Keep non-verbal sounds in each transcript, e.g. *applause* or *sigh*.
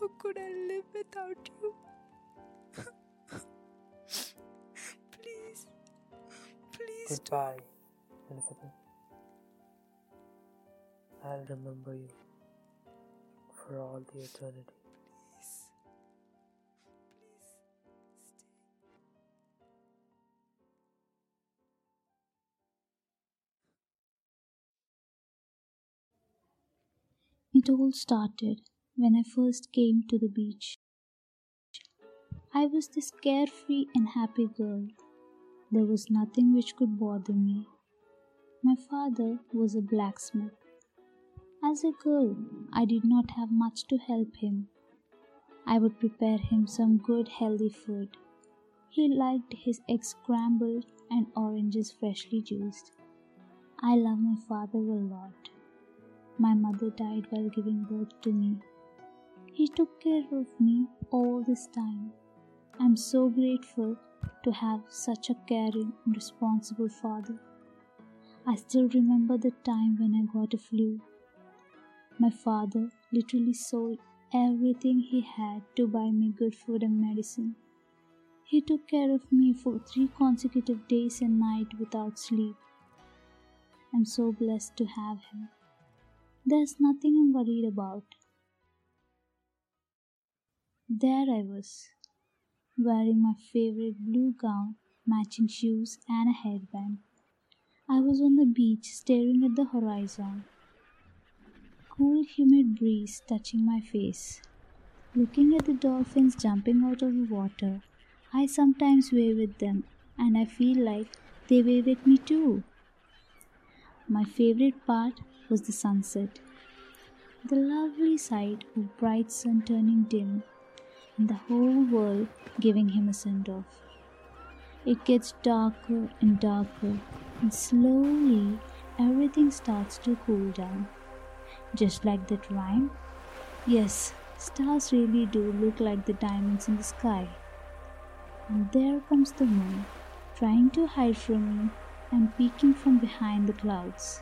How could I live without you? please, please. Goodbye, Elizabeth. I'll remember you for all the eternity. Please. Please. It all started when I first came to the beach. I was this carefree and happy girl. There was nothing which could bother me. My father was a blacksmith. As a girl, I did not have much to help him. I would prepare him some good healthy food. He liked his eggs scrambled and oranges freshly juiced. I love my father a lot. My mother died while giving birth to me. He took care of me all this time. I'm so grateful to have such a caring and responsible father. I still remember the time when I got a flu. My father literally sold everything he had to buy me good food and medicine. He took care of me for three consecutive days and nights without sleep. I'm so blessed to have him. There's nothing I'm worried about. There I was, wearing my favorite blue gown, matching shoes, and a headband. I was on the beach staring at the horizon. Cool, humid breeze touching my face. Looking at the dolphins jumping out of the water, I sometimes wave at them and I feel like they wave at me too. My favorite part was the sunset. The lovely sight of bright sun turning dim and the whole world giving him a send off. It gets darker and darker, and slowly everything starts to cool down. Just like that rhyme. Yes, stars really do look like the diamonds in the sky. And there comes the moon, trying to hide from me and peeking from behind the clouds.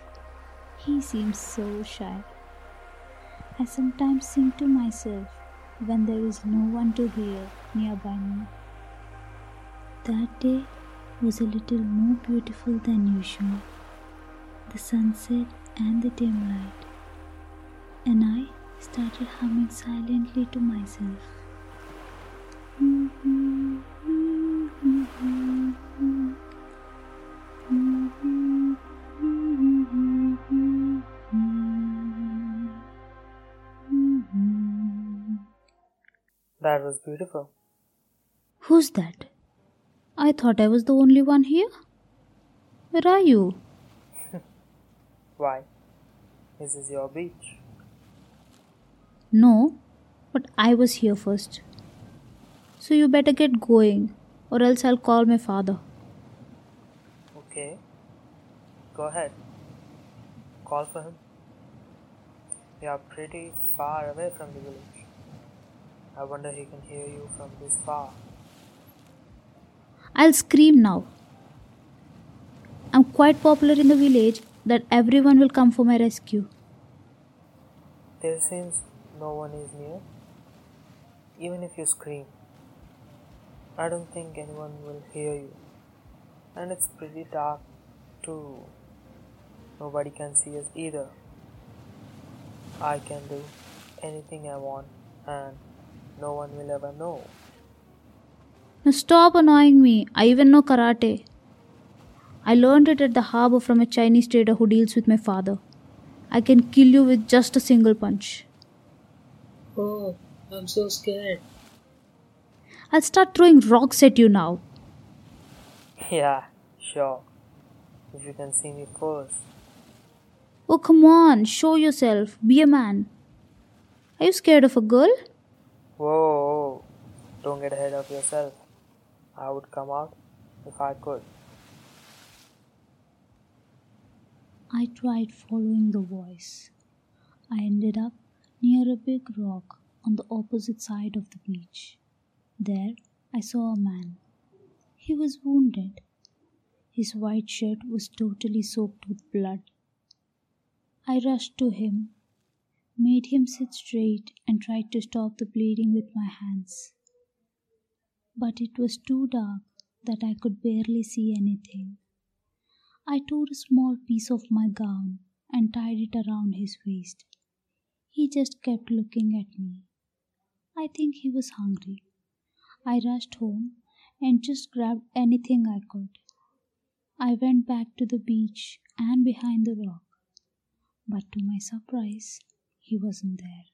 He seems so shy. I sometimes sing to myself when there is no one to hear nearby me. That day was a little more beautiful than usual. The sunset and the dim light. And I started humming silently to myself. Mm-hmm. That was beautiful. Who's that? I thought I was the only one here. Where are you? *laughs* Why? This is your beach. No, but I was here first. So you better get going, or else I'll call my father. Okay. Go ahead. Call for him. You are pretty far away from the village. I wonder he can hear you from this far. I'll scream now. I'm quite popular in the village that everyone will come for my rescue. There seems no one is near. Even if you scream, I don't think anyone will hear you. And it's pretty dark too. Nobody can see us either. I can do anything I want and no one will ever know. Now stop annoying me. I even know karate. I learned it at the harbor from a Chinese trader who deals with my father. I can kill you with just a single punch. Oh, I'm so scared. I'll start throwing rocks at you now. Yeah, sure. If you can see me first. Oh, come on, show yourself. Be a man. Are you scared of a girl? Whoa, don't get ahead of yourself. I would come out if I could. I tried following the voice. I ended up near a big rock on the opposite side of the beach. There I saw a man. He was wounded. His white shirt was totally soaked with blood. I rushed to him. Made him sit straight, and tried to stop the bleeding with my hands. But it was too dark that I could barely see anything. I tore a small piece of my gown and tied it around his waist. He just kept looking at me. I think he was hungry. I rushed home and just grabbed anything I could. I went back to the beach and behind the rock, but to my surprise, he wasn't there.